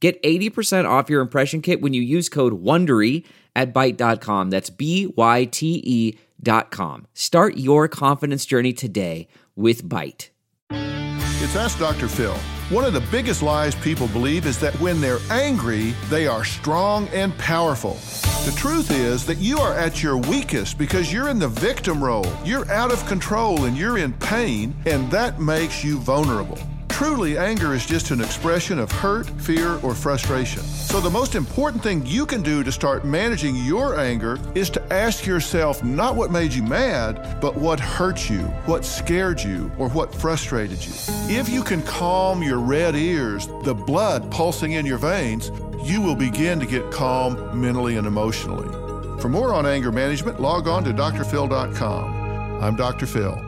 Get 80% off your impression kit when you use code WONDERY at Byte.com. That's B-Y-T-E dot com. Start your confidence journey today with Byte. It's Ask Dr. Phil. One of the biggest lies people believe is that when they're angry, they are strong and powerful. The truth is that you are at your weakest because you're in the victim role. You're out of control and you're in pain, and that makes you vulnerable. Truly, anger is just an expression of hurt, fear, or frustration. So, the most important thing you can do to start managing your anger is to ask yourself not what made you mad, but what hurt you, what scared you, or what frustrated you. If you can calm your red ears, the blood pulsing in your veins, you will begin to get calm mentally and emotionally. For more on anger management, log on to drphil.com. I'm Dr. Phil.